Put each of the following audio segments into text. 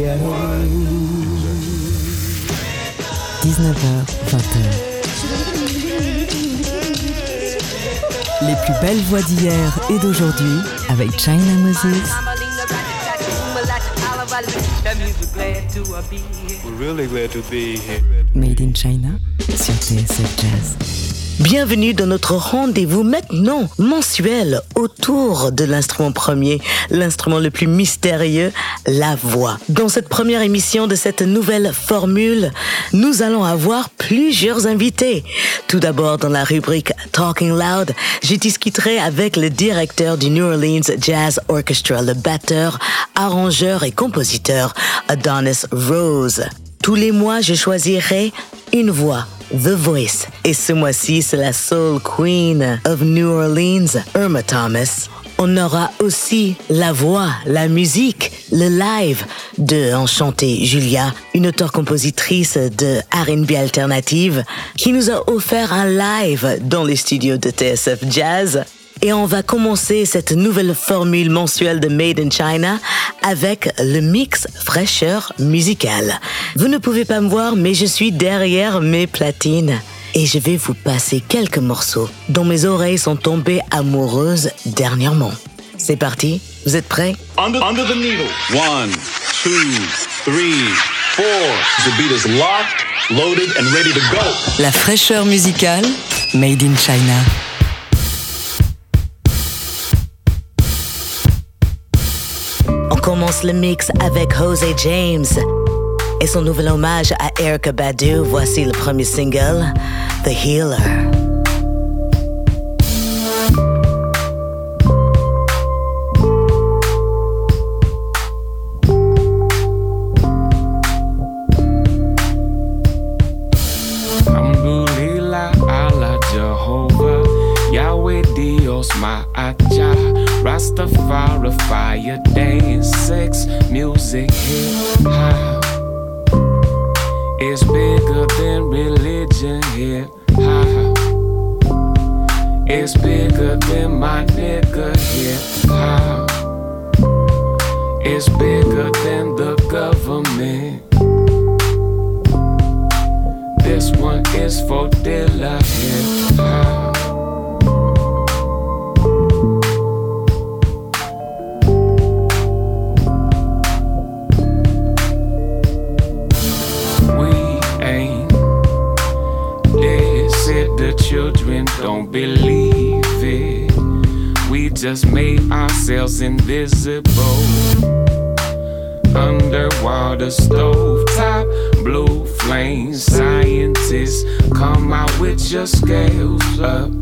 19h, 20h. Les plus belles voix d'hier et d'aujourd'hui avec China Moses. Made in China sur TSF Jazz. Bienvenue dans notre rendez-vous maintenant mensuel autour de l'instrument premier, l'instrument le plus mystérieux, la voix. Dans cette première émission de cette nouvelle formule, nous allons avoir plusieurs invités. Tout d'abord dans la rubrique Talking Loud, je discuterai avec le directeur du New Orleans Jazz Orchestra, le batteur, arrangeur et compositeur Adonis Rose. Tous les mois, je choisirai une voix The Voice. Et ce mois-ci, c'est la Soul Queen of New Orleans, Irma Thomas. On aura aussi la voix, la musique, le live de Enchantée Julia, une auteure-compositrice de R&B alternative qui nous a offert un live dans les studios de TSF Jazz. Et on va commencer cette nouvelle formule mensuelle de Made in China avec le mix fraîcheur musicale. Vous ne pouvez pas me voir, mais je suis derrière mes platines. Et je vais vous passer quelques morceaux dont mes oreilles sont tombées amoureuses dernièrement. C'est parti, vous êtes prêts? Under, the needle. One, two, three, four. The beat is locked, loaded and ready to go. La fraîcheur musicale, Made in China. Commence le mix avec Jose James et son nouvel hommage à Erica Badu. Voici le premier single, The Healer. Rastafari fire sex, music, hip hop. It's bigger than religion, hip hop. It's bigger than my nigga, hip hop. It's bigger than the government. This one is for Dilla, hip hop. Just made ourselves invisible. Underwater stove top, blue flames. Scientists come out with your scales up.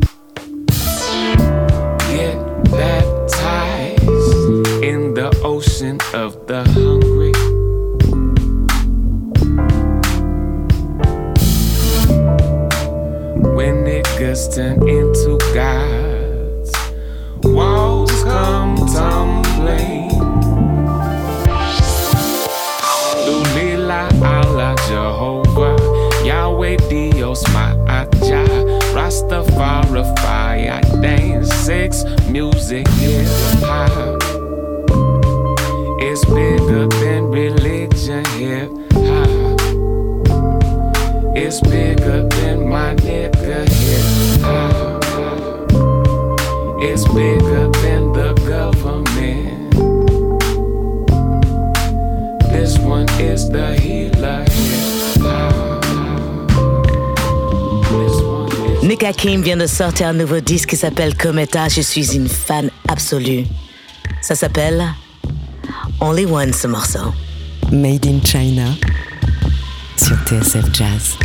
Sortir un nouveau disque qui s'appelle Cometa. Je suis une fan absolue. Ça s'appelle Only One ce morceau. Made in China sur TSF Jazz.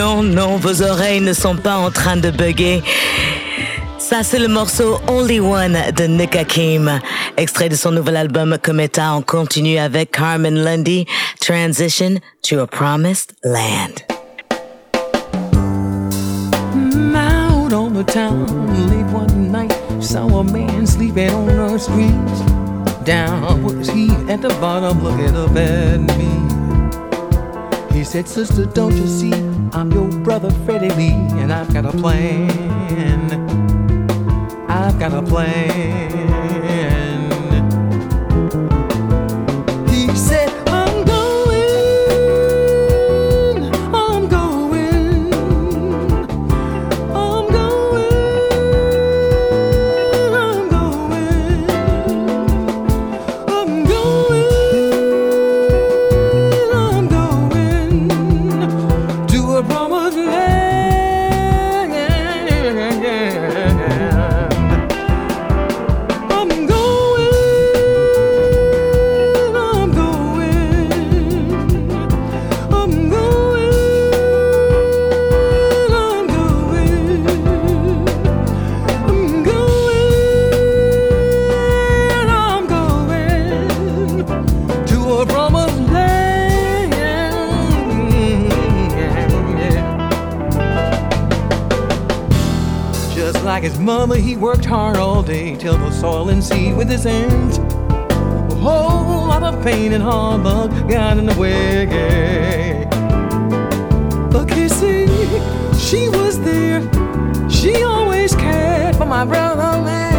Non, non, vos oreilles ne sont pas en train de bugger. Ça, c'est le morceau Only One de Nick Hakim, extrait de son nouvel album Cometa. On continue avec Carmen Lundy, Transition to a Promised Land. Out on the town late one night, saw a man sleeping on the street. Down was he at the bottom, looking up at me. He said, Sister, don't you see? I'm your brother Freddie Lee, and I've got a plan. I've got a plan. Mama, he worked hard all day, till the soil and sea with his hands. Oh, a whole lot of pain and hard luck got in the way. But kissing, she was there. She always cared for my brother man.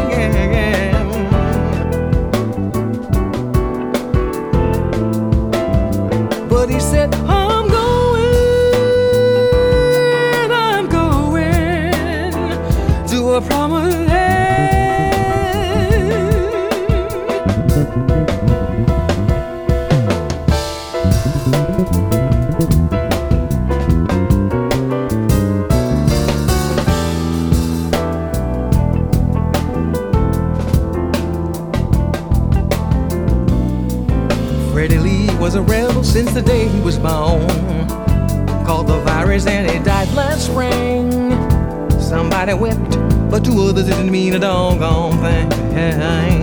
Spring. Somebody wept, but to others didn't mean a doggone thing.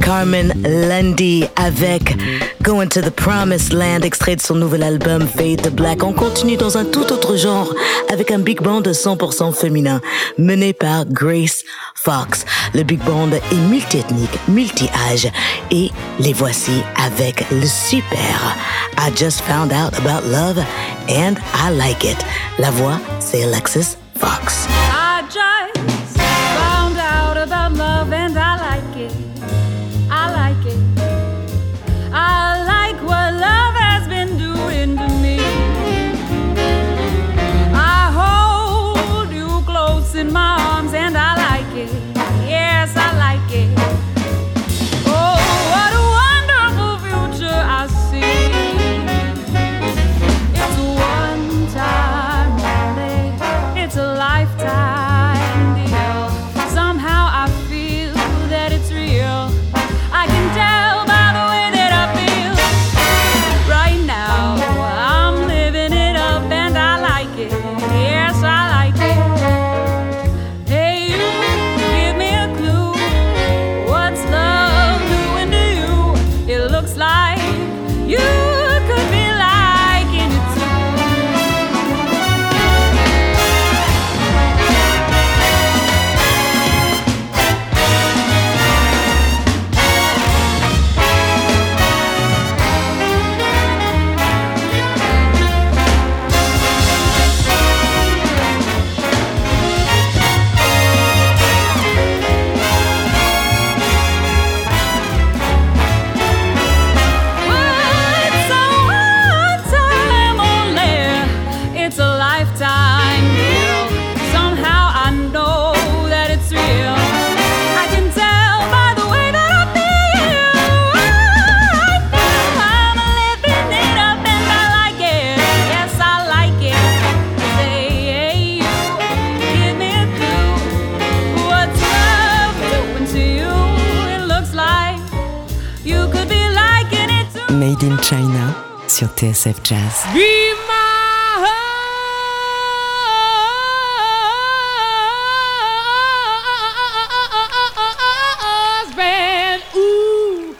Carmen Lundy avec Going to the Promised Land, extrait de son nouvel album Fade to Black. On continue dans un tout autre genre avec un big band 100% féminin mené par Grace Fox. Le big band est multi-ethnique, multi-âge et les voici avec le super I Just Found Out About Love and I Like It. La voix, c'est Alexis Fox. TSF Jazz. Be my husband, ooh,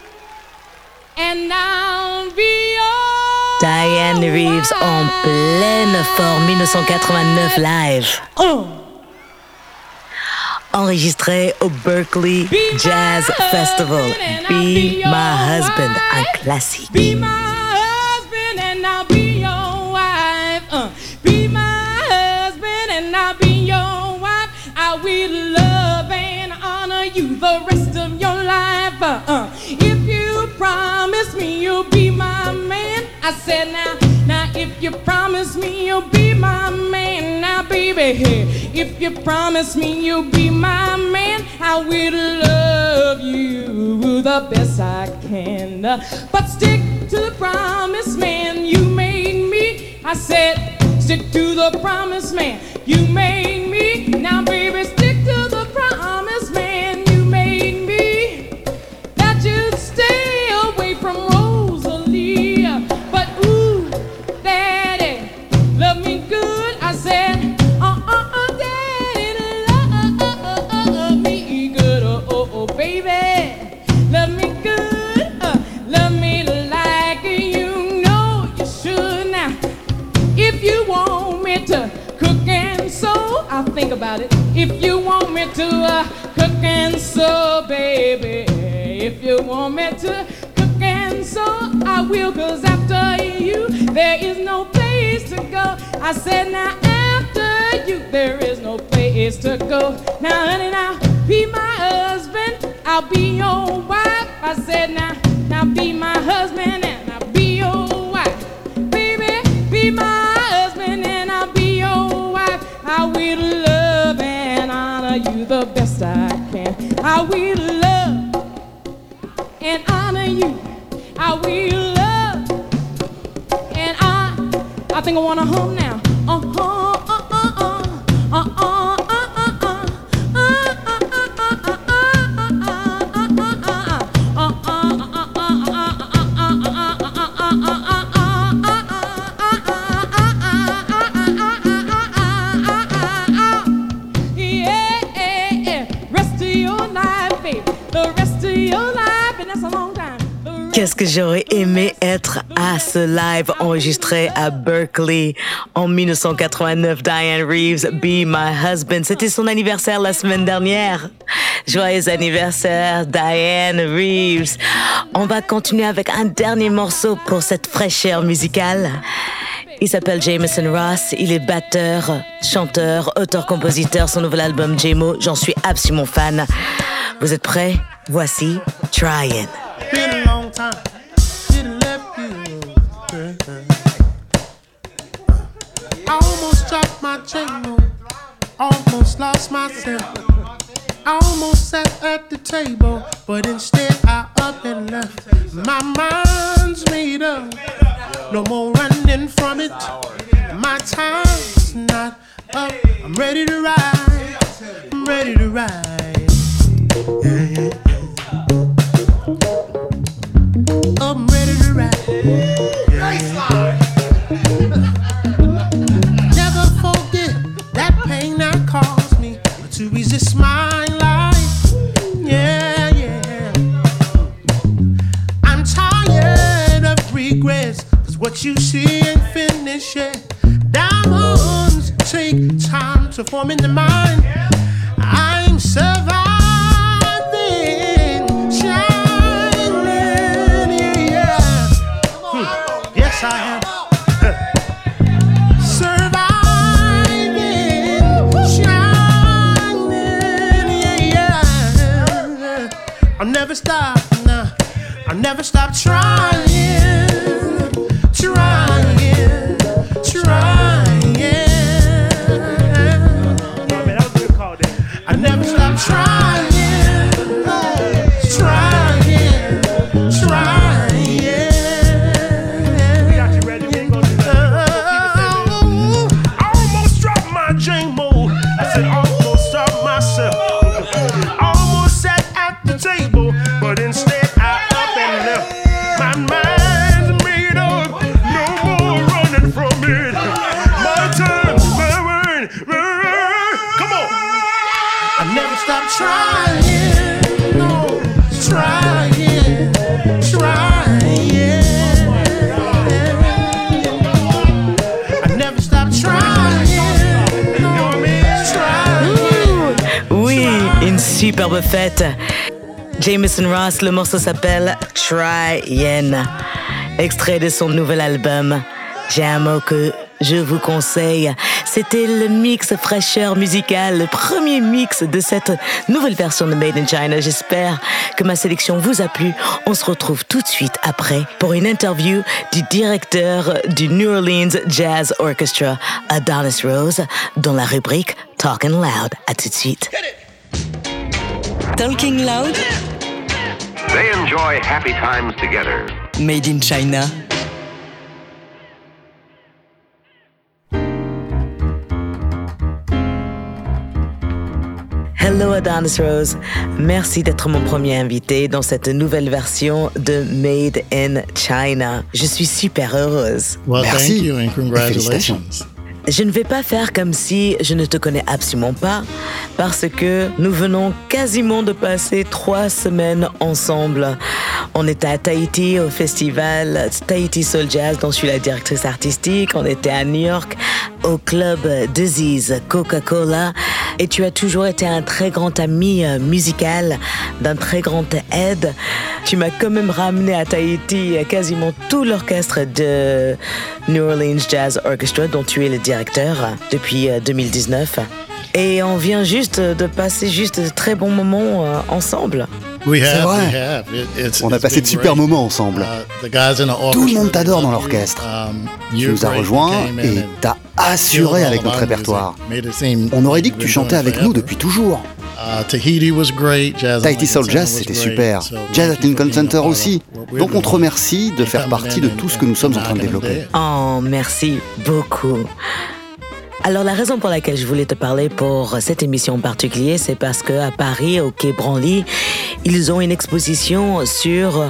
and I'll be yours. Diane Reeves en pleine forme 1989 live. Enregistré au Berkeley Jazz Festival. Be My Husband, un classique. Be my the rest of your life. Uh, if you promise me you'll be my man, I said now, now if you promise me you'll be my man, now baby, if you promise me you'll be my man, I will love you the best I can. But stick to the promise man you made me. I said, stick to the promise man you made me. Now, baby, about it. If you want me to uh, cook and sew, baby. If you want me to cook and sew, I will. Cause after you, there is no place to go. I said, now after you, there is no place to go. Now, honey, now be my husband. I'll be your wife. I said, now, now be my husband and I'll be your wife. Baby, be my husband and I'll be your wife. I will love honor you the best I can. I will love and honor you. I will love and I. I think I wanna hum now. Uh huh. Uh uh uh. Uh uh. Qu'est-ce que j'aurais aimé être à ce live enregistré à Berkeley en 1989. Diane Reeves, Be My Husband. C'était son anniversaire la semaine dernière. Joyeux anniversaire, Diane Reeves. On va continuer avec un dernier morceau pour cette fraîcheur musicale. Il s'appelle Jameson Ross. Il est batteur, chanteur, auteur-compositeur. Son nouvel album J-Mo, j'en suis absolument fan. Vous êtes prêts? Voici Tryin'. Long time. Didn't let you. I almost dropped my chain. Almost lost myself. I almost sat at the table, but instead I up and left. My mind's made up. No more running from it. My time's not up. I'm ready to ride. I'm ready to ride. Yeah, yeah. Diamonds take time to form in the mind. I'm surviving, I'll never stop trying, fête. Jameson Ross, le morceau s'appelle Try Yen. Extrait de son nouvel album. J'ai que je vous conseille. C'était le mix fraîcheur musical, le premier mix de cette nouvelle version de Made in China. J'espère que ma sélection vous a plu. On se retrouve tout de suite après pour une interview du directeur du New Orleans Jazz Orchestra, Adonis Rose, dans la rubrique Talking Loud. À tout de suite. Talking Loud, They enjoy happy times together. Made in China. Hello Adonis Rose, merci d'être mon premier invité dans cette nouvelle version de Made in China. Je suis super heureuse. Well, Merci thank you and et congratulations. Je ne vais pas faire comme si je ne te connais absolument pas, parce que nous venons quasiment de passer trois semaines ensemble. On était à Tahiti au festival Tahiti Soul Jazz, dont je suis la directrice artistique. On était à New York au club Disease Coca-Cola. Et tu as toujours été un très grand ami euh, musical, d'un très grand aide. Tu m'as quand même ramené à Tahiti euh, quasiment tout l'orchestre de New Orleans Jazz Orchestra, dont tu es le directeur euh, depuis euh, 2019. Et on vient juste de passer juste de très bons moments euh, ensemble. We C'est have, vrai. we have. It- it's- On a passé de super great. moments ensemble. Uh, the guys in the Tout le orchestra monde t'adore dans l'orchestre. Um, Tu nous as rejoints et and t'as assuré avec notre répertoire. On aurait dit que tu chantais avec nous depuis toujours. Uh, Tahiti was great. Jazz Tahiti at Soul Jazz, c'était super. So Jazz at Lincoln Center aussi. Donc on te remercie de faire partie de tout ce que nous sommes en train de développer. Oh, merci beaucoup. Alors la raison pour laquelle je voulais te parler pour cette émission en particulier, c'est parce que à Paris, au Quai Branly, ils ont une exposition sur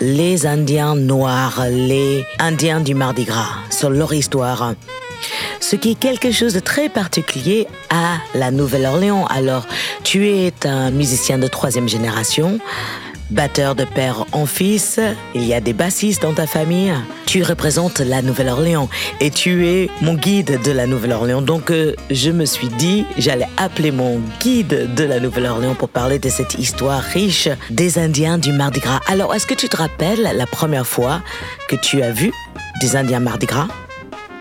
les Indiens noirs, les Indiens du Mardi Gras, sur leur histoire. Ce qui est quelque chose de très particulier à la Nouvelle-Orléans. Alors, tu es un musicien de troisième génération, batteur de père en fils, il y a des bassistes dans ta famille. Tu représentes la Nouvelle-Orléans et tu es mon guide de la Nouvelle-Orléans. Donc euh, je me suis dit, j'allais appeler mon guide de la Nouvelle-Orléans pour parler de cette histoire riche des Indiens du Mardi Gras. Alors, est-ce que tu te rappelles la première fois que tu as vu des Indiens Mardi Gras?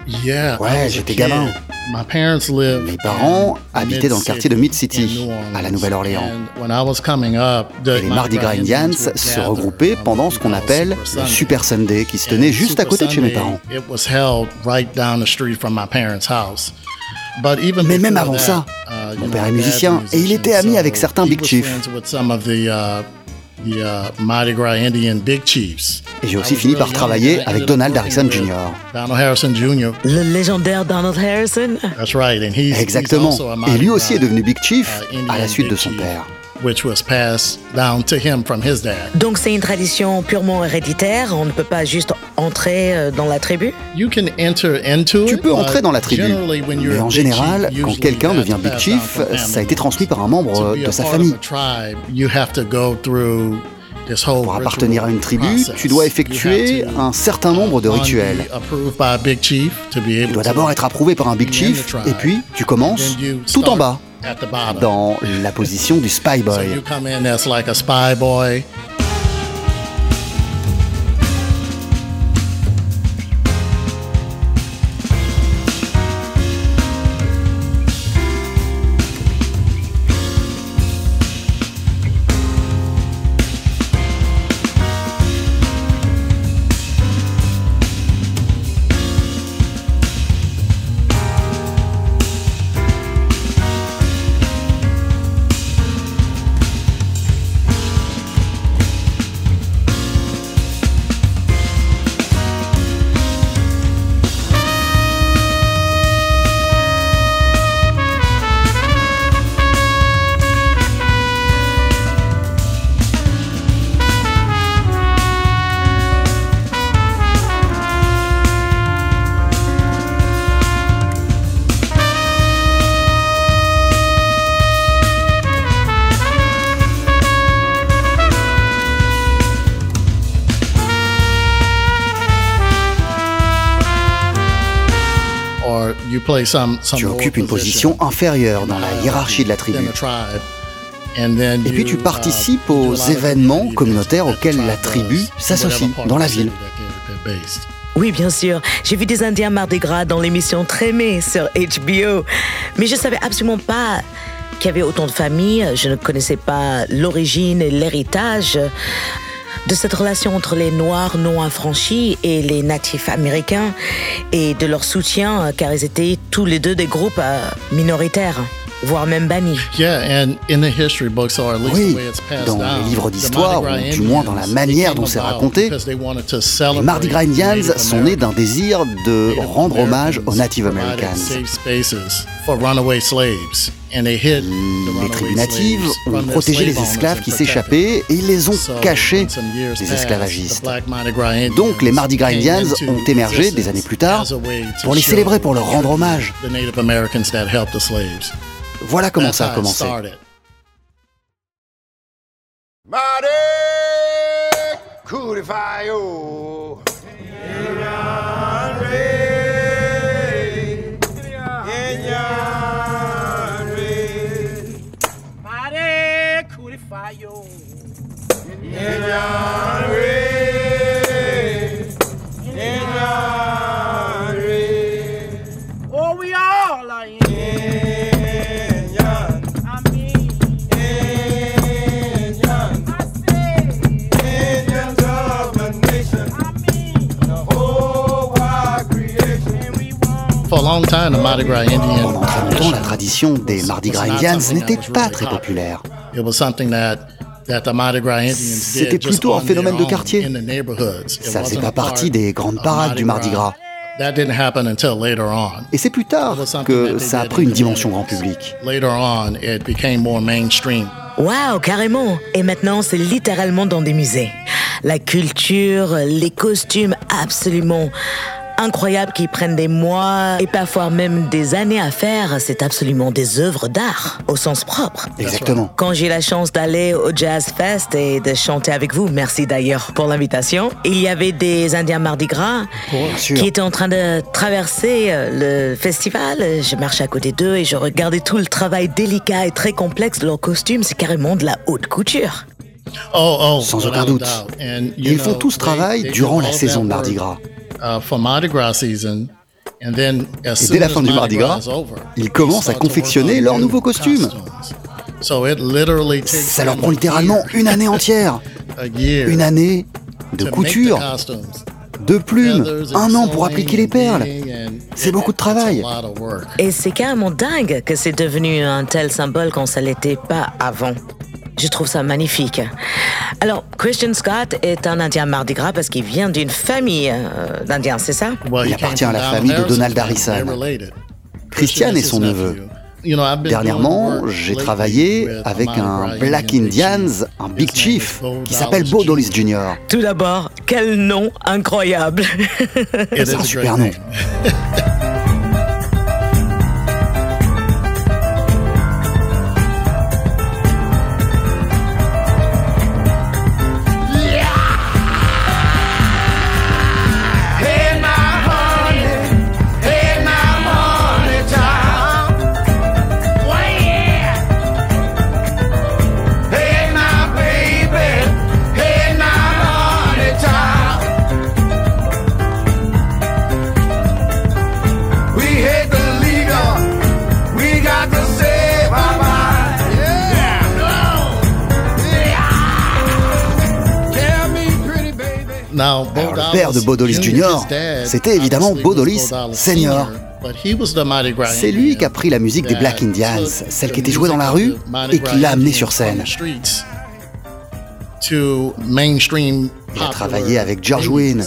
Yeah, Ouais, j'étais gamin. My parents lived Mes parents in habitaient dans le quartier de Mid-City, à la Nouvelle-Orléans. And when I was coming up, the Et les Mardi Gras Indians se regroupaient pendant ce qu'on appelle le Super Sunday, qui se tenait juste à côté de chez mes parents. It was held right down the street from my parents' house. But even Mais même avant ça, uh, mon père est musicien, et il était ami avec certains Big Chiefs. Friends with some of the, the Mardi Gras Indian Big Chiefs. Et j'ai I aussi fini par travailler avec Donald Harrison Jr. Donald Harrison Jr. Le légendaire Donald Harrison That's right, and he's, he's Exactement. also a Et lui aussi est devenu Big Chief uh, à la suite de son Chief, père. Which was passed down to him from his dad. Donc c'est une tradition purement héréditaire, on ne peut pas juste entrer euh, dans la tribu You can enter into Tu it, peux entrer dans la tribu, mais en général, quand quelqu'un devient Big Chief, ça a été transmis par un membre To be de a sa part of famille. a tribe, you have to go through this whole Pour appartenir à une tribu, tu dois effectuer You have to, un certain nombre de rituels. be approved by a big chief to be able Tu dois d'abord être approuvé par un Big Chief, et puis tu commences Then you tout en start bas. Dans la position du Spy So Boy. you come in as like a spy boy. Tu occupes une position inférieure dans la hiérarchie de la tribu. Et puis tu participes aux événements communautaires auxquels la tribu s'associe dans la ville. Oui, bien sûr. J'ai vu des Indiens Mardi Gras dans l'émission Trémé sur HBO. Mais je savais absolument pas qu'il y avait autant de familles. Je ne connaissais pas l'origine et l'héritage de cette relation entre les Noirs non affranchis et les natifs américains et de leur soutien car ils étaient tous les deux des groupes euh, minoritaires voire même bannis. Oui, dans les livres d'histoire, ou du moins dans la manière dont c'est raconté, les Mardi Gras Indians sont nés d'un désir de rendre hommage aux Native Americans. Les tribus natives ont protégé les esclaves qui s'échappaient et ils les ont cachés des esclavagistes. Donc les Mardi Gras Indians ont émergé des années plus tard pour les célébrer, pour leur rendre hommage. Voilà comment ça a commencé. Oh, très longtemps, la tradition des Mardi Gras Indians n'était pas très populaire. C'était plutôt un phénomène de quartier. Ça faisait pas partie des grandes parades du Mardi Gras. Et c'est plus tard que ça a pris une dimension grand public. Waouh, carrément Et maintenant, c'est littéralement dans des musées. La culture, les costumes, absolument incroyables qui prennent des mois et parfois même des années à faire, c'est absolument des œuvres d'art au sens propre. Exactement. Quand j'ai la chance d'aller au Jazz Fest et de chanter avec vous, merci d'ailleurs pour l'invitation, il y avait des Indiens Mardi Gras qui étaient en train de traverser euh, le festival. Je marchais à côté d'eux et je regardais tout le travail délicat et très complexe de leurs costumes. C'est carrément de la haute couture. Sans aucun doute. Et ils font tout ce travail durant la saison de Mardi Gras. Et dès la fin du Mardi Gras, ils commencent à confectionner leurs nouveaux costumes. Ça leur prend littéralement une année entière. Une année de couture, de plumes, un an pour appliquer les perles. C'est beaucoup de travail. Et c'est carrément dingue que c'est devenu un tel symbole quand ça l'était pas avant. Je trouve ça magnifique. Alors, Christian Scott est un Indien Mardi Gras parce qu'il vient d'une famille euh, d'Indiens, c'est ça? Il appartient à la famille de Donald Harrison. Christian est son neveu. Dernièrement, j'ai travaillé avec un Black Indians, un Big Chief, qui s'appelle Bo Dollis Jr. Tout d'abord, quel nom incroyable C'est un super nom. Alors, le père de Bodolis Jr., c'était évidemment Bodolis Senior. C'est lui qui a pris la musique des Black Indians, celle qui était jouée dans la rue, et qui l'a amenée sur scène. Il a travaillé avec George Wynne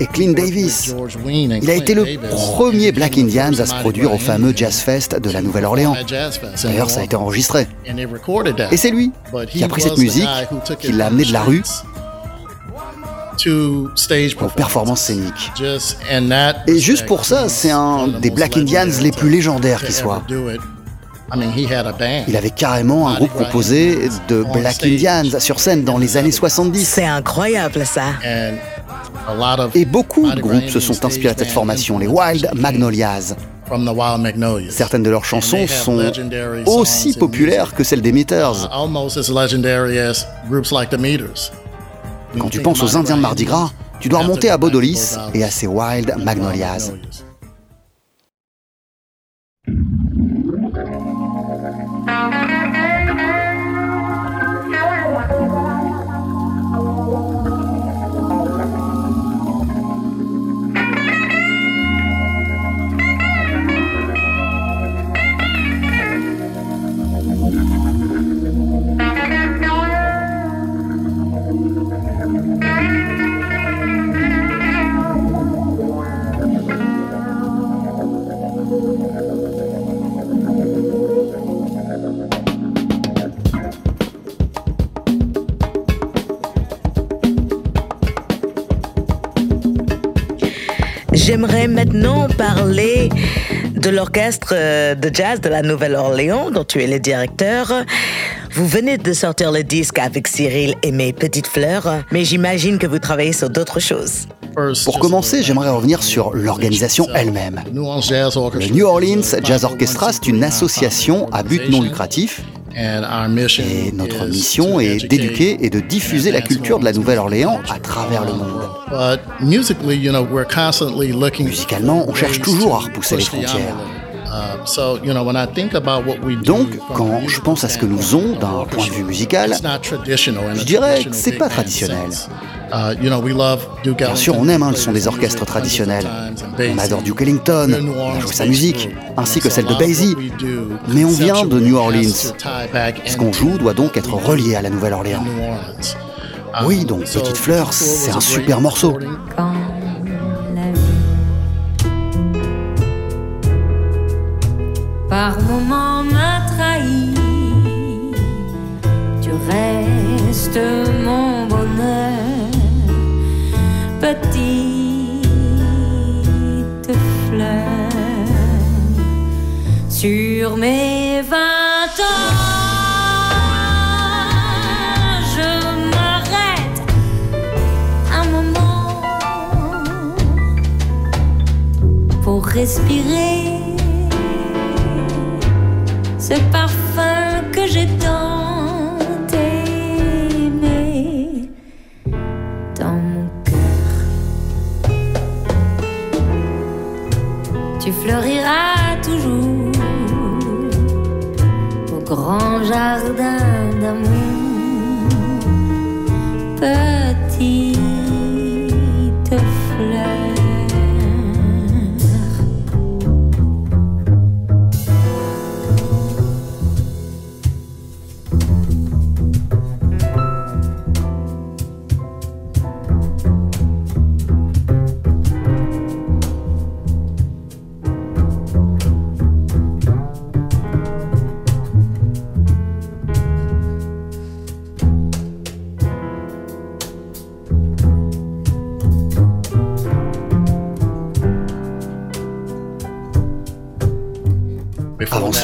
et Clint Davis. Il a été le premier Black Indians à se produire au fameux Jazz Fest de la Nouvelle-Orléans. D'ailleurs, ça a été enregistré. Et c'est lui qui a pris cette musique, qui l'a amenée de la rue aux performances scéniques. Et juste pour ça, c'est un des Black Indians les plus légendaires qui soit. Il avait carrément un groupe composé de Black Indians sur scène dans les années 70. C'est incroyable ça. Et beaucoup de groupes se sont inspirés de cette formation, les Wild Magnolias. Certaines de leurs chansons sont aussi populaires que celles des Meters. Quand tu penses aux Indiens de Mardi Gras, tu dois remonter à Bodolis et à ses Wild Magnolias. J'aimerais maintenant parler de l'orchestre euh, de jazz de la Nouvelle-Orléans, dont tu es le directeur. Vous venez de sortir le disque avec Cyril et mes petites fleurs, mais j'imagine que vous travaillez sur d'autres choses. Pour commencer, j'aimerais revenir sur l'organisation elle-même. Le New Orleans Jazz Orchestra, c'est une association à but non lucratif et notre mission est d'éduquer et de diffuser la culture de la Nouvelle-Orléans à travers le monde. Musicalement, on cherche toujours à repousser les frontières. Donc, quand je pense à ce que nous faisons d'un point de vue musical, je dirais que c'est pas traditionnel. Bien sûr, on aime hein, le son des orchestres traditionnels. On adore Duke Ellington, on joue sa musique, ainsi que celle de Basie. Mais on vient de New Orleans. Ce qu'on joue doit donc être relié à la Nouvelle-Orléans. Oui, donc Petite Fleur, c'est un super morceau. par moments m'a trahi. Tu restes mon bonheur, petite fleur. Sur mes vingt ans, je m'arrête un moment pour respirer ce parfum que j'ai jardin d'amour,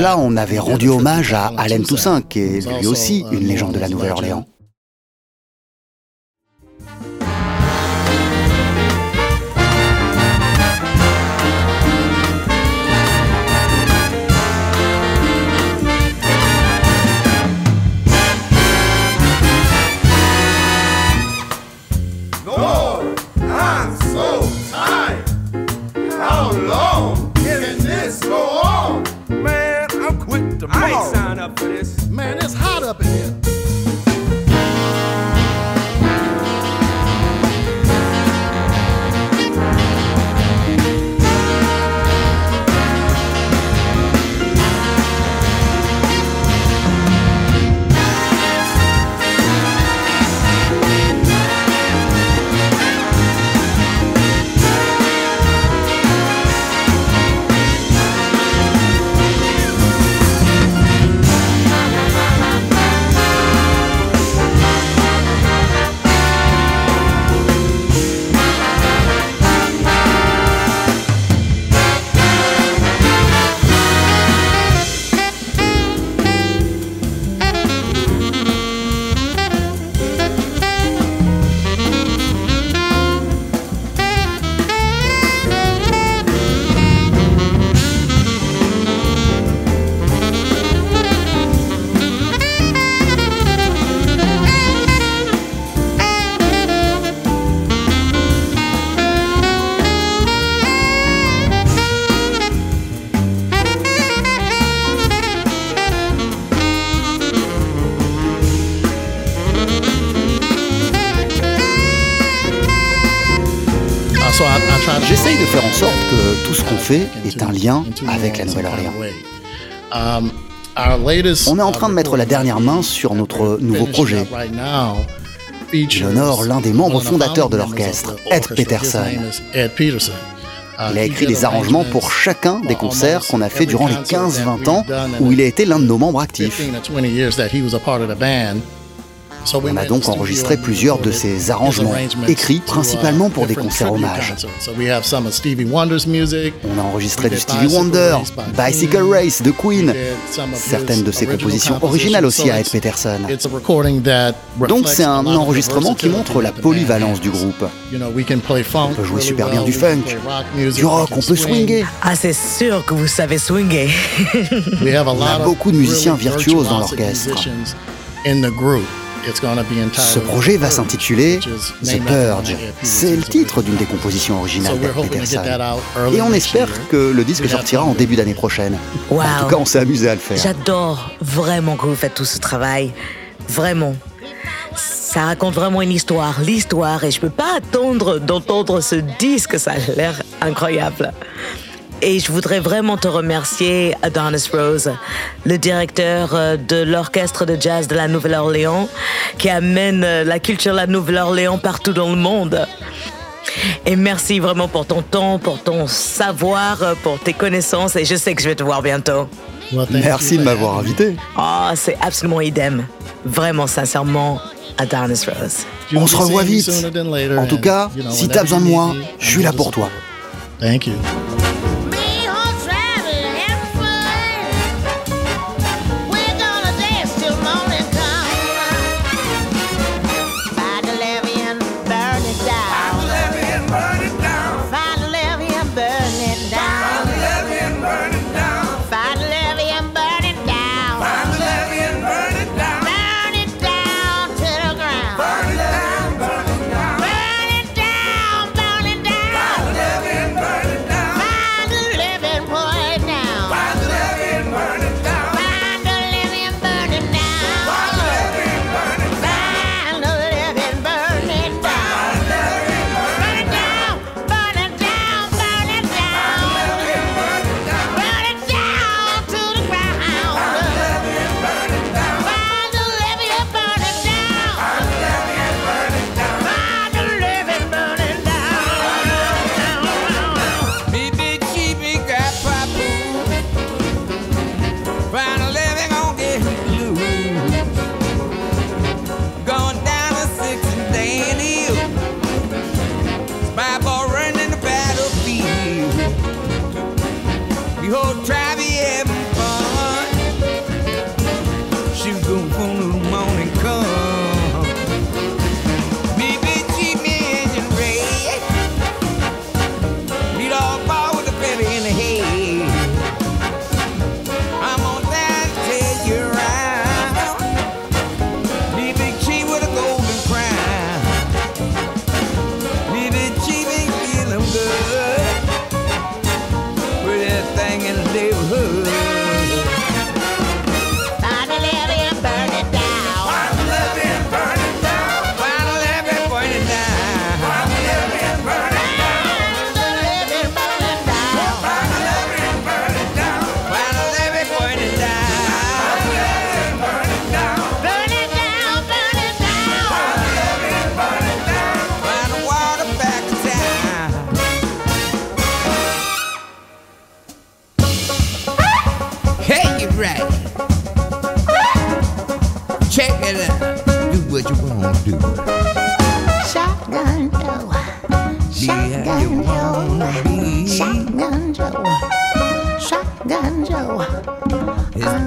cela, on avait rendu hommage à Allen Toussaint, qui est lui aussi une légende de la Nouvelle-Orléans. Ait un lien avec la Nouvelle-Orléans. On est en train de mettre la dernière main sur notre nouveau projet. J'honore l'un des membres fondateurs de l'orchestre, Ed Peterson. Il a écrit des arrangements pour chacun des concerts qu'on a fait durant les 15-20 ans où il a été l'un de nos membres actifs. On a donc enregistré plusieurs de ces arrangements, écrits principalement pour des concerts hommages. On a enregistré du Stevie Wonder, Bicycle Race de Queen, certaines de ses compositions originales aussi à Ed Peterson. Donc c'est un enregistrement qui montre la polyvalence du groupe. On peut jouer super bien du funk, du rock, on peut swinger. Ah, c'est sûr que vous savez swinger. On a beaucoup de musiciens virtuoses dans l'orchestre. Ce projet va s'intituler The Purge. C'est le titre d'une des compositions originales d'Ed Peterson. Et on espère que le disque sortira en début d'année prochaine. En tout cas, on s'est amusé à le faire. J'adore vraiment que vous faites tout ce travail. Vraiment. Ça raconte vraiment une histoire, l'histoire, et je peux pas attendre d'entendre ce disque, ça a l'air incroyable. Et je voudrais vraiment te remercier, Adonis Rose, le directeur euh, de l'orchestre de jazz de la Nouvelle-Orléans, qui amène euh, la culture de la Nouvelle-Orléans partout dans le monde. Et merci vraiment pour ton temps, pour ton savoir, euh, pour tes connaissances, et je sais que je vais te voir bientôt. Merci de m'avoir invité. Oh, c'est absolument idem. Vraiment, sincèrement, Adonis Rose. On se revoit vite. En tout cas, si t'as besoin de moi, je suis là pour toi. Thank you. they've heard.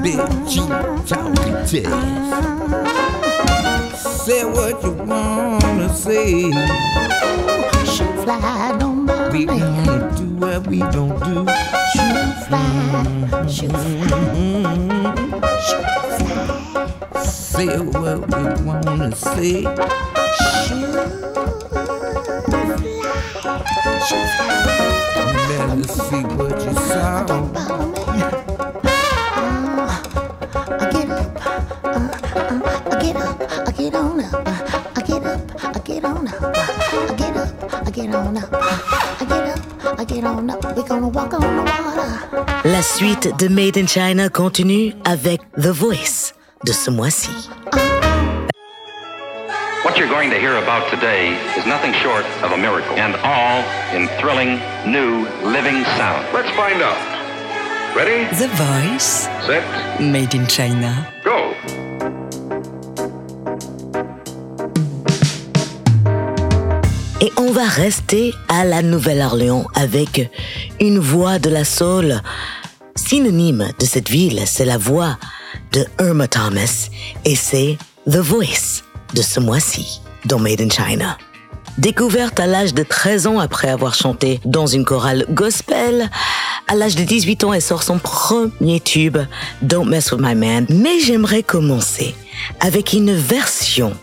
Say what you wanna say. Shoot fly, don't bother We gonna do what we don't do. Shoot fly, shoot fly, shoot fly. Say what we wanna say. Let us see what you saw. I get up, I get on up, I get up, I get on up, I get up, I La suite de Made in China continue avec The Voice de ce mois-ci. What you're going to hear about today is nothing short of a miracle, and all in thrilling, new, living sound. Let's find out. Ready? The Voice. Set. Made in China. Va rester à la Nouvelle-Orléans avec une voix de la soul. Synonyme de cette ville, c'est la voix de Irma Thomas et c'est The Voice de ce mois-ci dans Made in China. Découverte à l'âge de 13 ans après avoir chanté dans une chorale gospel, à l'âge de 18 ans, elle sort son premier tube, Don't Mess With My Man. Mais j'aimerais commencer avec une version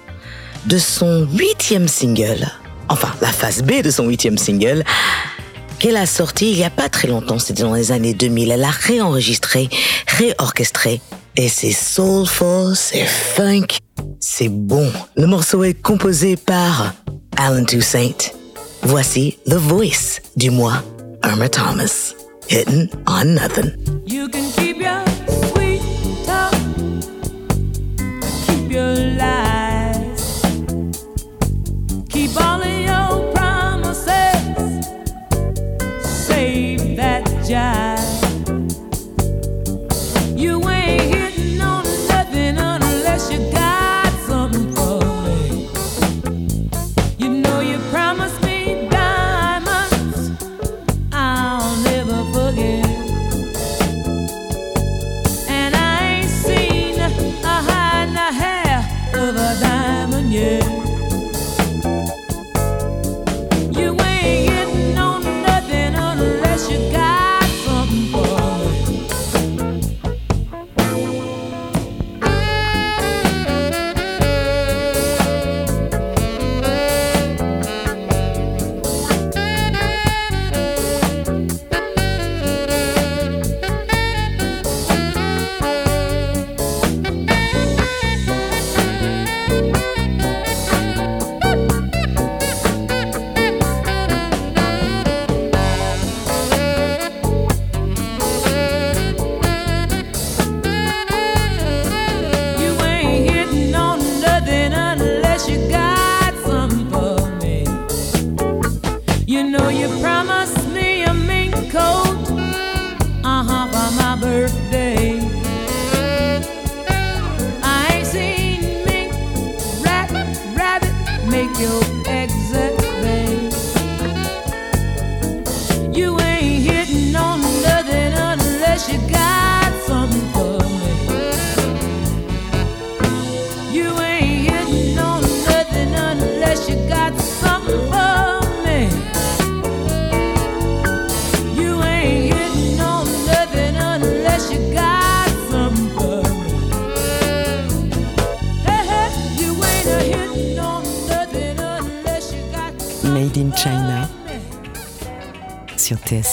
de son huitième single, enfin la phase B de son huitième single, qu'elle a sorti il y a pas très longtemps, c'était dans les années 2000. Elle a réenregistré, réorchestré, et c'est soulful, c'est funk, c'est bon. Le morceau est composé par Alan Toussaint. Voici The Voice du mois Irma Thomas. Hitting on nothing. You can keep your sweet talk, keep your lies, job.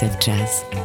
Sur TSF Jazz.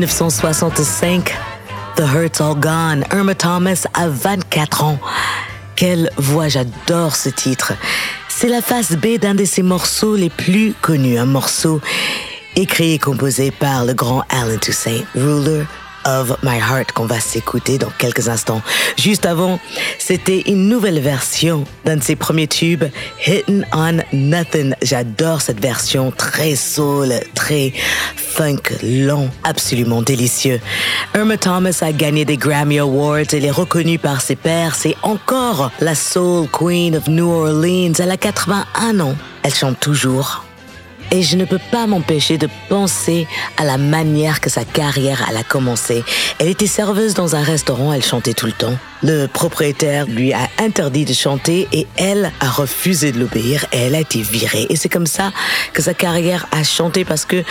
1965, The Hurt's All Gone, Irma Thomas a 24 ans. Quelle voix, j'adore ce titre. C'est la face B d'un de ses morceaux les plus connus, un morceau écrit et composé par le grand Alan Toussaint, Ruler of My Heart qu'on va s'écouter dans quelques instants. Juste avant, c'était une nouvelle version d'un de ses premiers tubes, Hittin' on Nothing. J'adore cette version très soul, très funk, long, absolument délicieux. Irma Thomas a gagné des Grammy Awards. Elle est reconnue par ses pairs. C'est encore la soul queen of New Orleans. Elle a 81 ans. Elle chante toujours et je ne peux pas m'empêcher de penser à la manière que sa carrière a commencé. Elle était serveuse dans un restaurant, elle chantait tout le temps. Le propriétaire lui a interdit de chanter et elle a refusé de l'obéir et elle a été virée. Et c'est comme ça que sa carrière a chanté parce que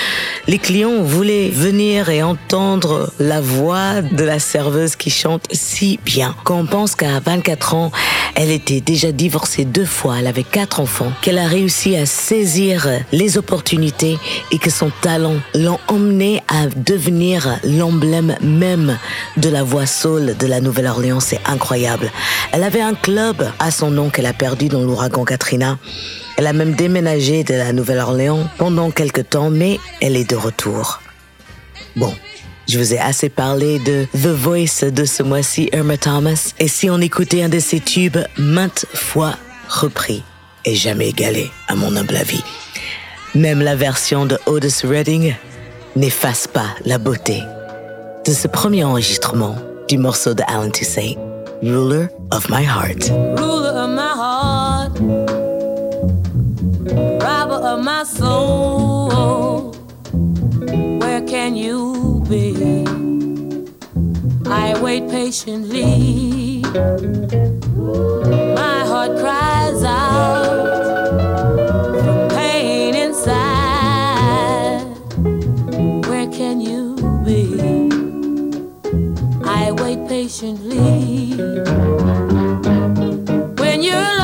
les clients voulaient venir et entendre la voix de la serveuse qui chante si bien. Quand on pense qu'à 24 ans, elle était déjà divorcée deux fois, elle avait quatre enfants, qu'elle a réussi à saisir les opportunités et que son talent l'ont emmené à devenir l'emblème même de la voix soul de la Nouvelle-Orléans, incroyable. Elle avait un club à son nom qu'elle a perdu dans l'ouragan Katrina. Elle a même déménagé de la Nouvelle-Orléans pendant quelques temps, mais elle est de retour. Bon, je vous ai assez parlé de The Voice de ce mois-ci, Irma Thomas. Et si on écoutait un de ses tubes maintes fois repris et jamais égalé, à mon humble avis, même la version de Otis Redding n'efface pas la beauté de ce premier enregistrement du morceau de Alan Toussaint, Ruler of My Heart. Ruler of my heart, robber of my soul, where can you be? I wait patiently. My heart cries out from pain inside. Where can you be? I wait patiently. When you're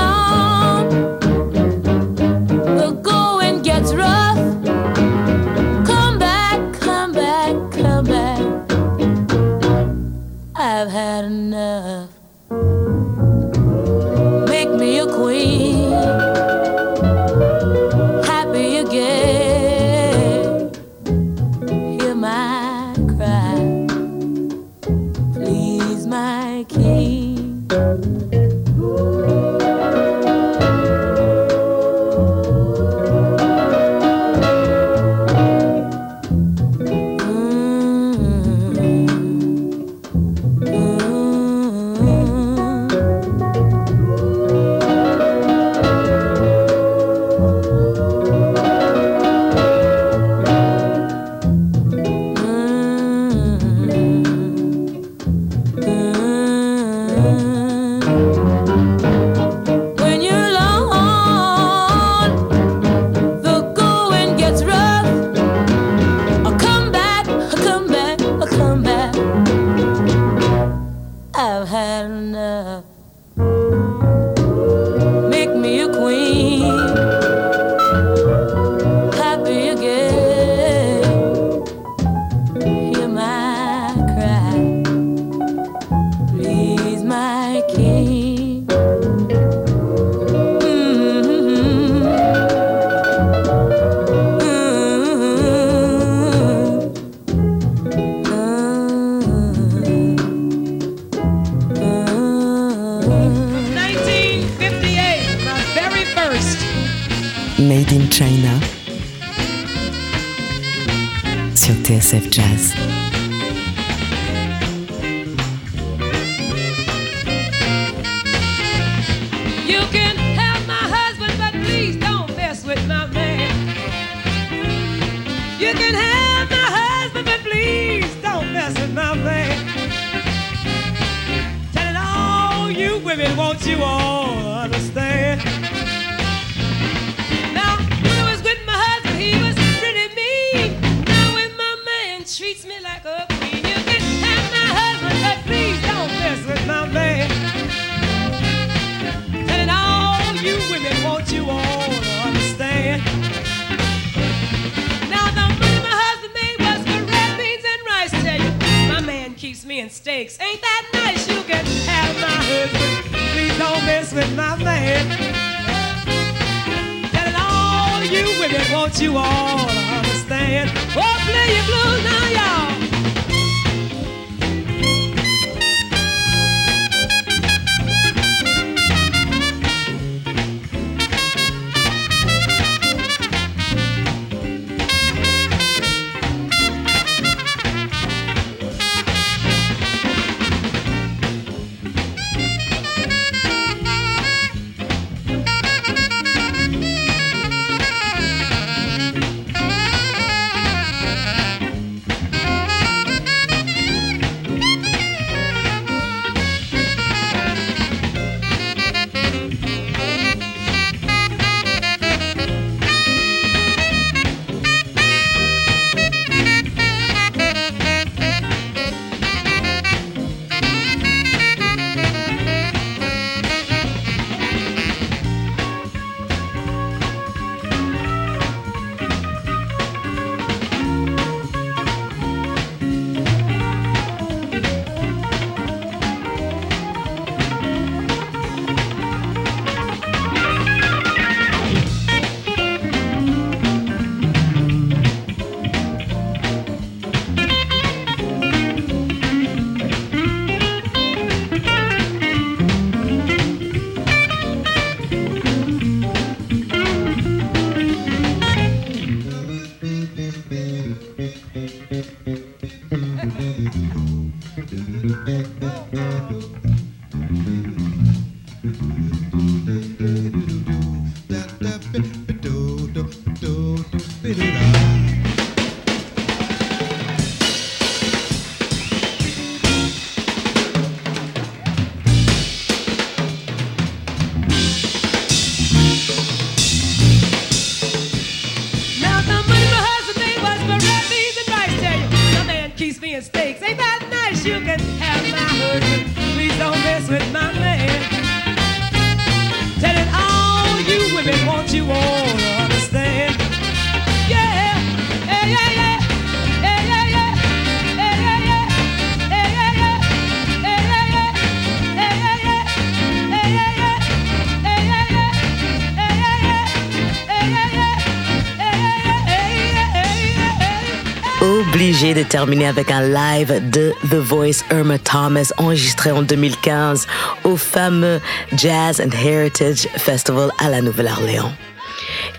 Terminer avec un live de The Voice Irma Thomas enregistré en 2015 au fameux Jazz and Heritage Festival à la Nouvelle-Orléans.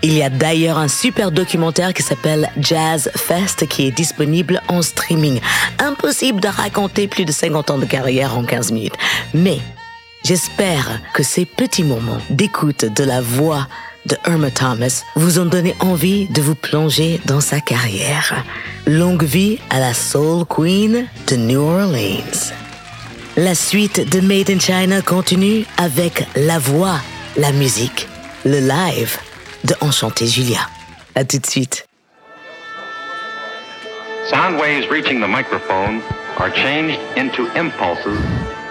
Il y a d'ailleurs un super documentaire qui s'appelle Jazz Fest qui est disponible en streaming. Impossible de raconter plus de 50 ans de carrière en 15 minutes. Mais j'espère que ces petits moments d'écoute de la voix de Irma Thomas vous ont donné envie de vous plonger dans sa carrière. Longue vie à la Soul Queen de New Orleans. La suite de Made in China continue avec la voix, la musique, le live de Enchanté Julia. À tout de suite. Sound waves reaching the microphone are changed into impulses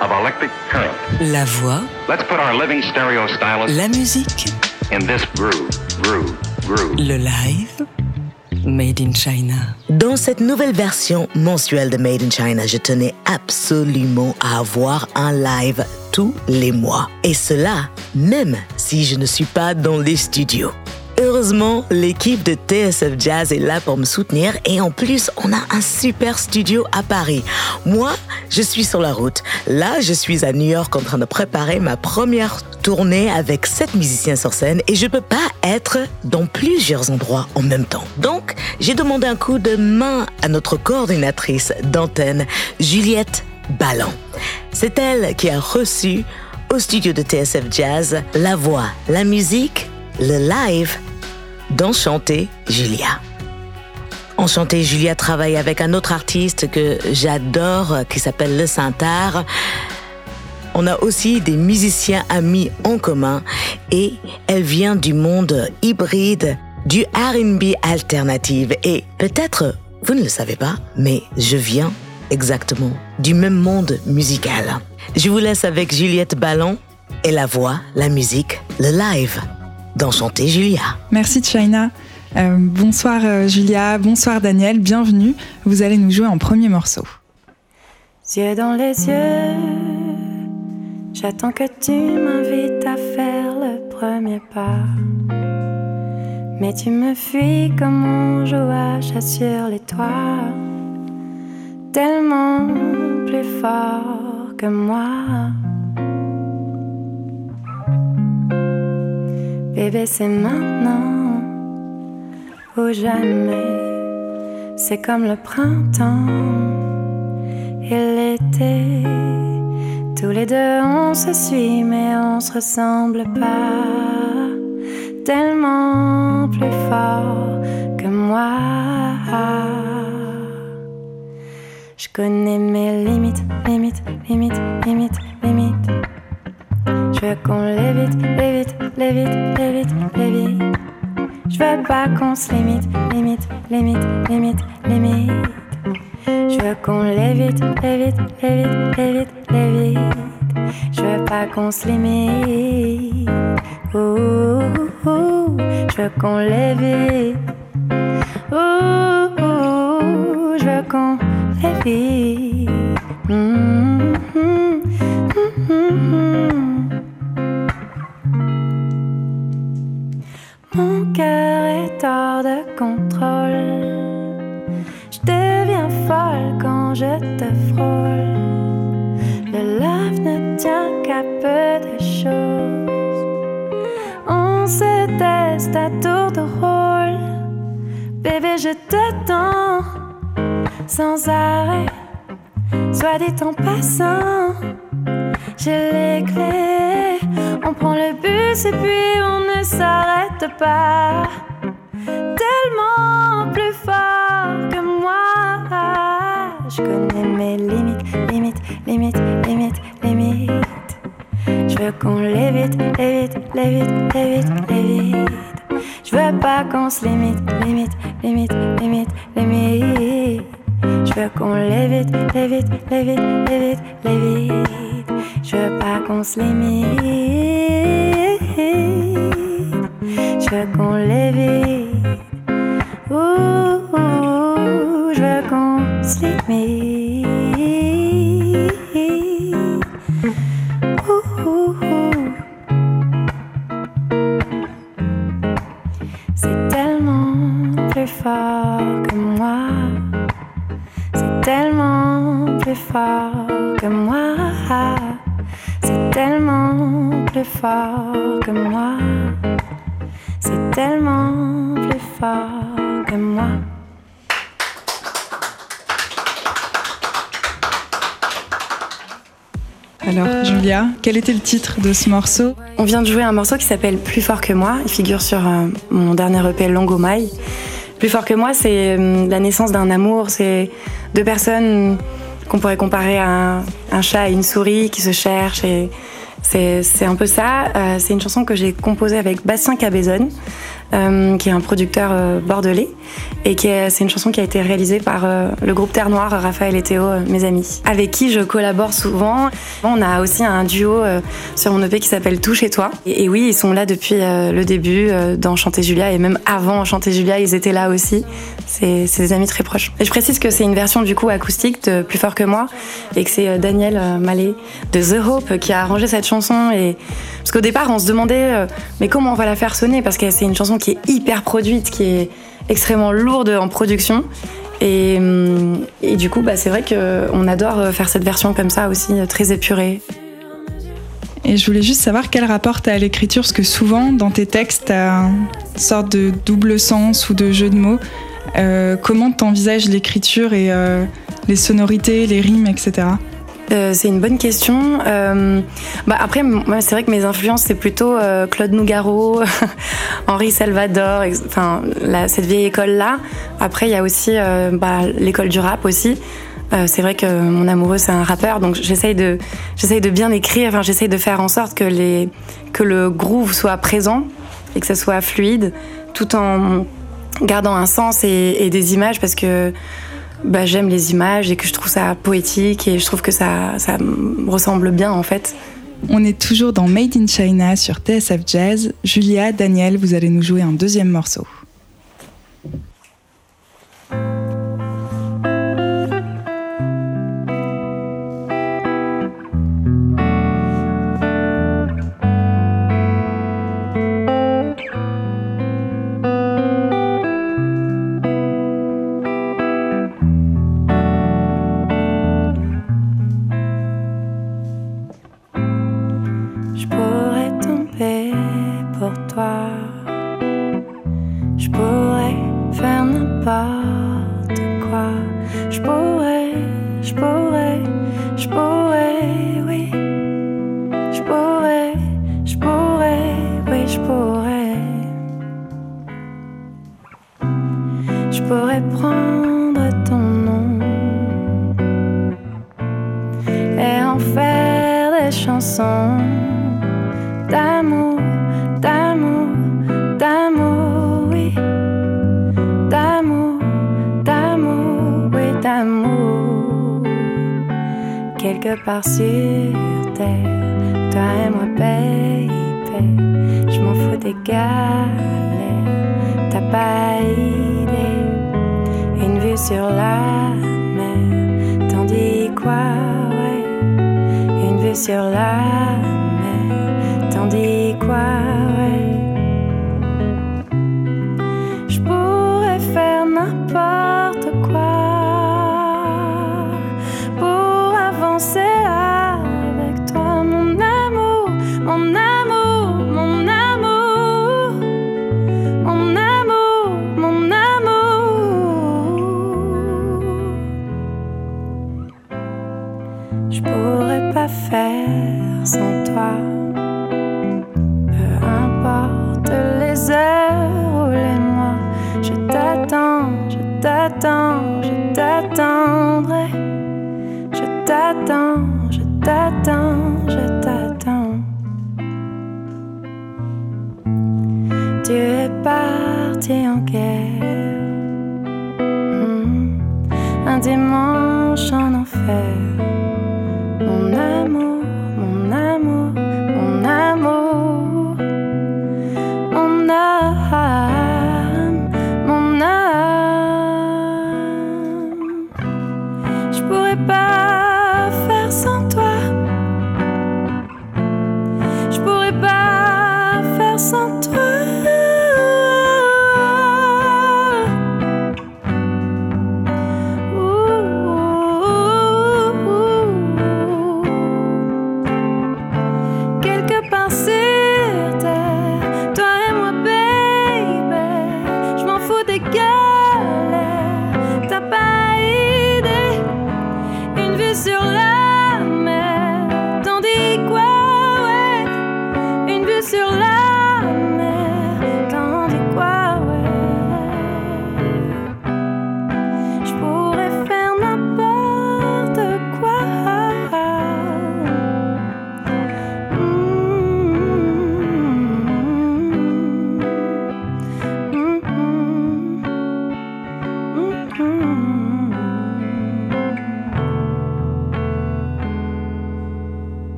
of electric current. La voix, Let's put our living stereo stylus la musique, in this groove, groove, groove. le live, Made in China. Dans cette nouvelle version mensuelle de Made in China, je tenais absolument à avoir un live tous les mois. Et cela, même si je ne suis pas dans les studios. Heureusement, l'équipe de TSF Jazz est là pour me soutenir et en plus, on a un super studio à Paris. Moi, je suis sur la route. Là, je suis à New York en train de préparer ma première tournée avec sept musiciens sur scène et je peux pas être dans plusieurs endroits en même temps. Donc, j'ai demandé un coup de main à notre coordinatrice d'antenne, Juliette Ballon. C'est elle qui a reçu au studio de TSF Jazz la voix, la musique, le live d'Enchanté Julia. Enchanté Julia travaille avec un autre artiste que j'adore qui s'appelle Le Saint-Art. On a aussi des musiciens amis en commun et elle vient du monde hybride du R&B alternative et peut-être vous ne le savez pas mais je viens exactement du même monde musical. Je vous laisse avec Juliette Ballon et la voix, la musique, le live d'Enchanté Julia. Merci China. Euh, bonsoir euh, Julia, bonsoir Daniel, bienvenue. Vous allez nous jouer en premier morceau. yeux dans les yeux. J'attends que tu m'invites à faire le premier pas. Mais tu me fuis comme on joue à sur les toits. Tellement plus fort que moi. Bébé, c'est maintenant ou jamais. C'est comme le printemps et l'été. Tous les deux on se suit mais on se ressemble pas. Tellement plus fort que moi. Je connais mes limites, limites, limites, limites, limites. Je veux qu'on l'évite, l'évite, l'évite, l'évite, l'évite. Je veux pas qu'on se limite, limite, limite, limite, limite. Je veux qu'on l'évite, l'évite, l'évite, l'évite, l'évite. Je veux pas qu'on se limite. Je veux qu'on l'évite. Je veux qu'on l'évite. Mm, je te frôle. Le love ne tient qu'à peu de choses. On se teste à tour de rôle. Bébé, je t'attends sans arrêt. Soit dit en passant, j'ai les clés. On prend le bus et puis on ne s'arrête pas. Tellement plus fort. Je connais mes limites, limites, limites, limites, limites. Je veux qu'on l'évite, l'évite, l'évite, l'évite, l'évite. Je veux pas qu'on se limite, limite, limite, limite, limite. Je veux qu'on l'évite, l'évite, l'évite, l'évite, l'évite. Je veux pas qu'on se limite. Je veux qu'on l'évite. Quel était le titre de ce morceau On vient de jouer un morceau qui s'appelle Plus fort que moi. Il figure sur euh, mon dernier EP Longomai. Plus fort que moi, c'est euh, la naissance d'un amour. C'est deux personnes qu'on pourrait comparer à un, chat et une souris qui se cherchent. Et c'est c'est un peu ça. Euh, c'est une chanson que j'ai composée avec Bastien Cabezon, euh, qui est un producteur euh, bordelais. Et c'est une chanson qui a été réalisée par euh, le groupe Terre Noire, Raphaël et Théo, mes amis, avec qui je collabore souvent. On a aussi un duo sur mon EP qui s'appelle Tout chez toi. Et, oui, ils sont là depuis le début dans Chanter Julia et même avant Chanter Julia, ils étaient là aussi. C'est des amis très proches. Et je précise que c'est une version du coup acoustique de Plus fort que moi et que c'est Daniel Mallet de The Hope qui a arrangé cette chanson. Et parce qu'au départ, on se demandait mais comment on va la faire sonner? Parce que c'est une chanson qui est hyper produite, qui est extrêmement lourde en production. Et, hum, et du coup, bah, c'est vrai qu'on adore euh, faire cette version comme ça aussi, euh, très épurée. Et je voulais juste savoir quel rapport t'as à l'écriture, parce que souvent dans tes textes, t'as une sorte de double sens ou de jeu de mots. Euh, comment t'envisages l'écriture et euh, les sonorités, les rimes, etc. Euh, c'est une bonne question. Euh, bah après, c'est vrai que mes influences, c'est plutôt euh, Claude Nougaro, Henri Salvador, enfin, cette vieille école-là. Après, il y a aussi bah, l'école du rap aussi. C'est vrai que mon amoureux, c'est un rappeur, donc j'essaye de, de bien écrire, enfin, j'essaye de faire en sorte que, les, que le groove soit présent et que ça soit fluide, tout en gardant un sens et, et des images, parce que bah, j'aime les images et que je trouve ça poétique et je trouve que ça, ça ressemble bien en fait. On est toujours dans Made in China sur TSF Jazz. Julia, Daniel, vous allez nous jouer un deuxième morceau.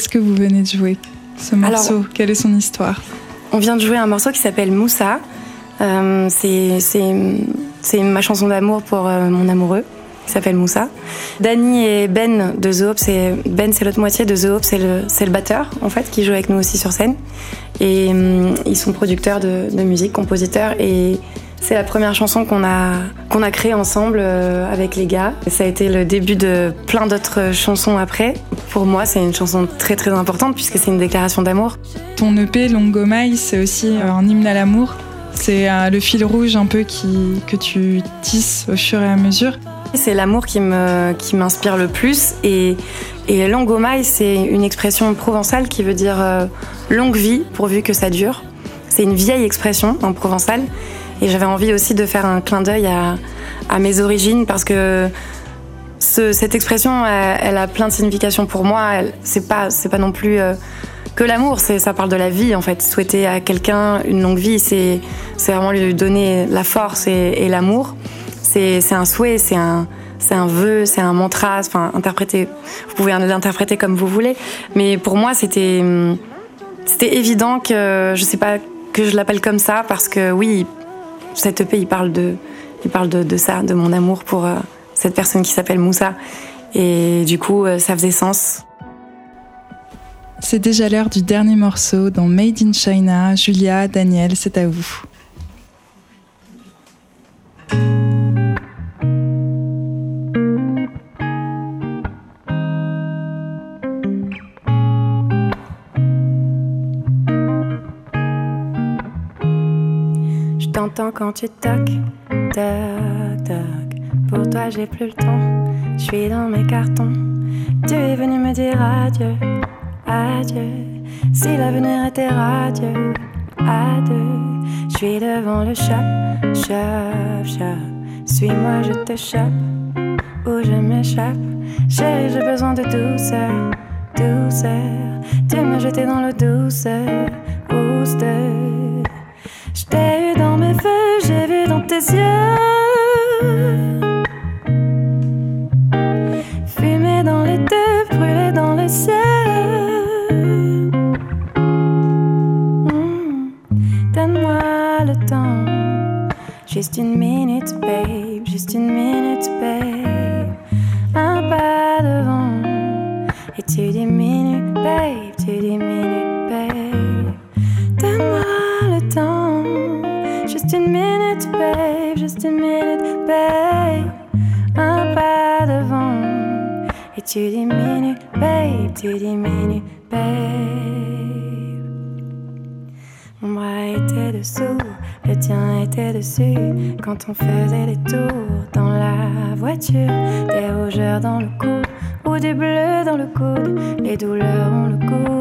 Qu'est-ce que vous venez de jouer Ce morceau, Alors- quelle est son histoire? On vient de jouer un morceau qui s'appelle Moussa. Euh, c'est, ma chanson d'amour pour euh, mon amoureux, qui s'appelle Moussa. Dany et Ben de The Hope, c'est, Ben c'est l'autre moitié de The Hope, c'est le, le batteur en fait, qui joue avec nous aussi sur scène. Et hum, ils sont producteurs de, de musique, compositeurs. Et c'est la première chanson qu'on a, qu'on a créée ensemble euh, avec les gars. Ça a été le début de plein d'autres chansons après. Pour moi, c'est une chanson très très importante puisque c'est une déclaration d'amour. Ton EP Longomai, c'est aussi euh, un hymne à l'amour. C'est euh, le fil rouge un peu qui, que tu tisses au fur et à mesure. C'est l'amour qui me qui m'inspire le plus et et Longomai c'est une expression provençale qui veut dire longue vie pourvu que ça dure. C'est une vieille expression en provençal et j'avais envie aussi de faire un clin d'œil à, mes origines parce que ce- cette expression elle, a plein de significations pour moi. C'est pas c'est pas non plus euh, que l'amour, ça parle de la vie en fait. Souhaiter à quelqu'un une longue vie, c'est c'est vraiment lui donner la force et, et l'amour. C'est c'est un souhait, c'est un c'est un vœu, c'est un mantra. Enfin, interpréter. Vous pouvez l'interpréter comme vous voulez, mais pour moi, c'était c'était évident que je sais pas que je l'appelle comme ça parce que oui, cette EP il parle de il parle de ça, de mon amour pour euh, cette personne qui s'appelle Moussa. Et du coup, euh, ça faisait sens. C'est déjà l'heure du dernier morceau dans Made in China. Julia, Daniel, c'est à vous. Quand tu toques, toc, toc. Pour toi, j'ai plus le temps. Je suis dans mes cartons. Tu es venu me dire adieu, adieu. Si l'avenir était radieux, à deux. Je suis devant le shop, shop, shop. Suis-moi, je te chope, ou je m'échappe. Chérie, j'ai besoin de douceur, douceur. Tu m'as jeté dans le douceur, booster. Vu Quand on faisait des tours dans la voiture, des rougeurs dans le cou ou du bleu dans le coude, les douleurs ont le goût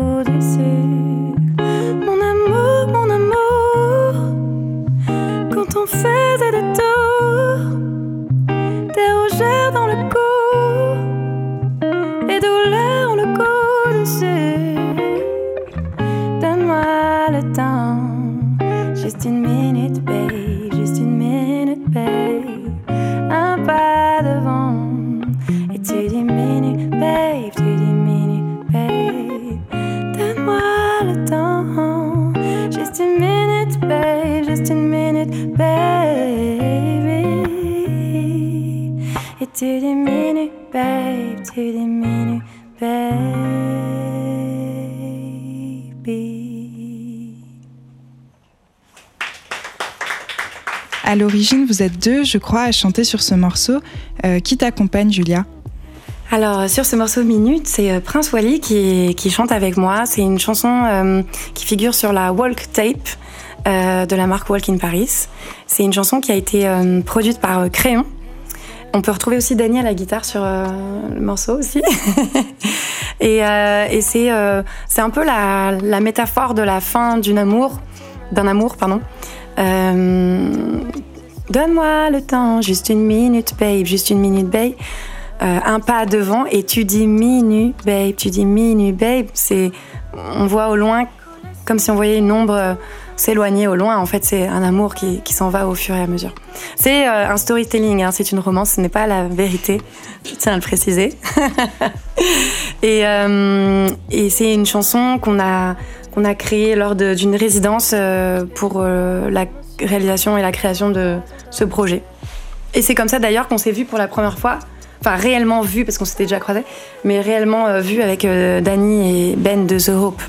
vous êtes deux, je crois, à chanter sur ce morceau. Euh, qui t'accompagne, Julia? Alors, sur ce morceau Minute, c'est euh, Prince Wally qui, chante avec moi. C'est une chanson euh, qui figure sur la Walk Tape de la marque Walk in Paris. C'est une chanson qui a été produite par Crayon. On peut retrouver aussi Daniel à la guitare sur le morceau aussi. et c'est un peu la, la métaphore de la fin d'une amour, d'un amour, pardon. Donne-moi le temps, juste une minute, babe, juste une minute, babe. Euh, un pas devant et tu diminues, babe, tu diminues, babe. C'est, on voit au loin comme si on voyait une ombre euh, s'éloigner au loin. En fait, c'est un amour qui, s'en va au fur et à mesure. C'est euh, un storytelling, hein, c'est une romance, ce n'est pas la vérité. Je tiens à le préciser. et c'est une chanson qu'on a qu'on a créée lors d'une résidence pour la réalisation et la création de ce projet. Et c'est comme ça d'ailleurs qu'on s'est vu pour la première fois. Enfin, réellement vu, parce qu'on s'était déjà croisés, mais réellement euh, vu avec euh, Danny et Ben de The Hope.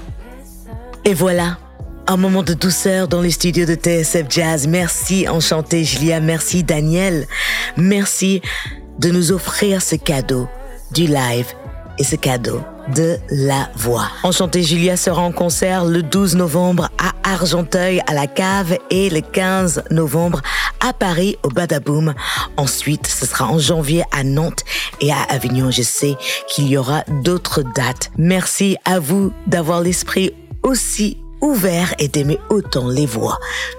Et voilà, un moment de douceur dans les studios de TSF Jazz. Merci, enchanté Julia. Merci, Daniel. Merci de nous offrir ce cadeau du live et ce cadeau de la voix. Enchanté Julia sera en concert le 12 novembre à Argenteuil à la cave et le 15 novembre à Paris au Badaboom. Ensuite, ce sera en janvier à Nantes et à Avignon. Je sais qu'il y aura d'autres dates. Merci à vous d'avoir l'esprit aussi ouvert et d'aimer autant les voix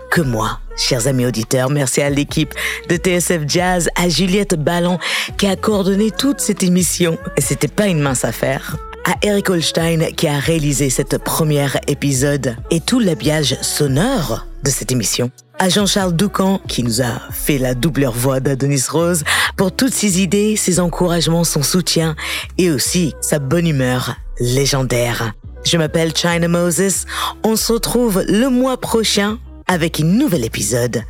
que moi. Chers amis auditeurs, merci à l'équipe de TSF Jazz, à Juliette Ballon qui a coordonné toute cette émission. Et c'était pas une mince affaire. À Eric Holstein qui a réalisé cette première épisode et tout l'habillage sonore de cette émission. À Jean-Charles Doucan qui nous a fait la doubleur voix d'Adonis Rose pour toutes ses idées, ses encouragements, son soutien et aussi sa bonne humeur légendaire. Je m'appelle China Moses. On se retrouve le mois prochain avec un nouvel épisode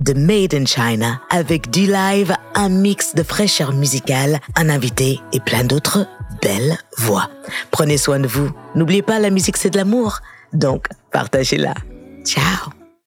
de Made in China avec du live, un mix de fraîcheur musicale, un invité et plein d'autres belles voix. Prenez soin de vous. N'oubliez pas, la musique c'est de l'amour. Donc, partagez-la. Ciao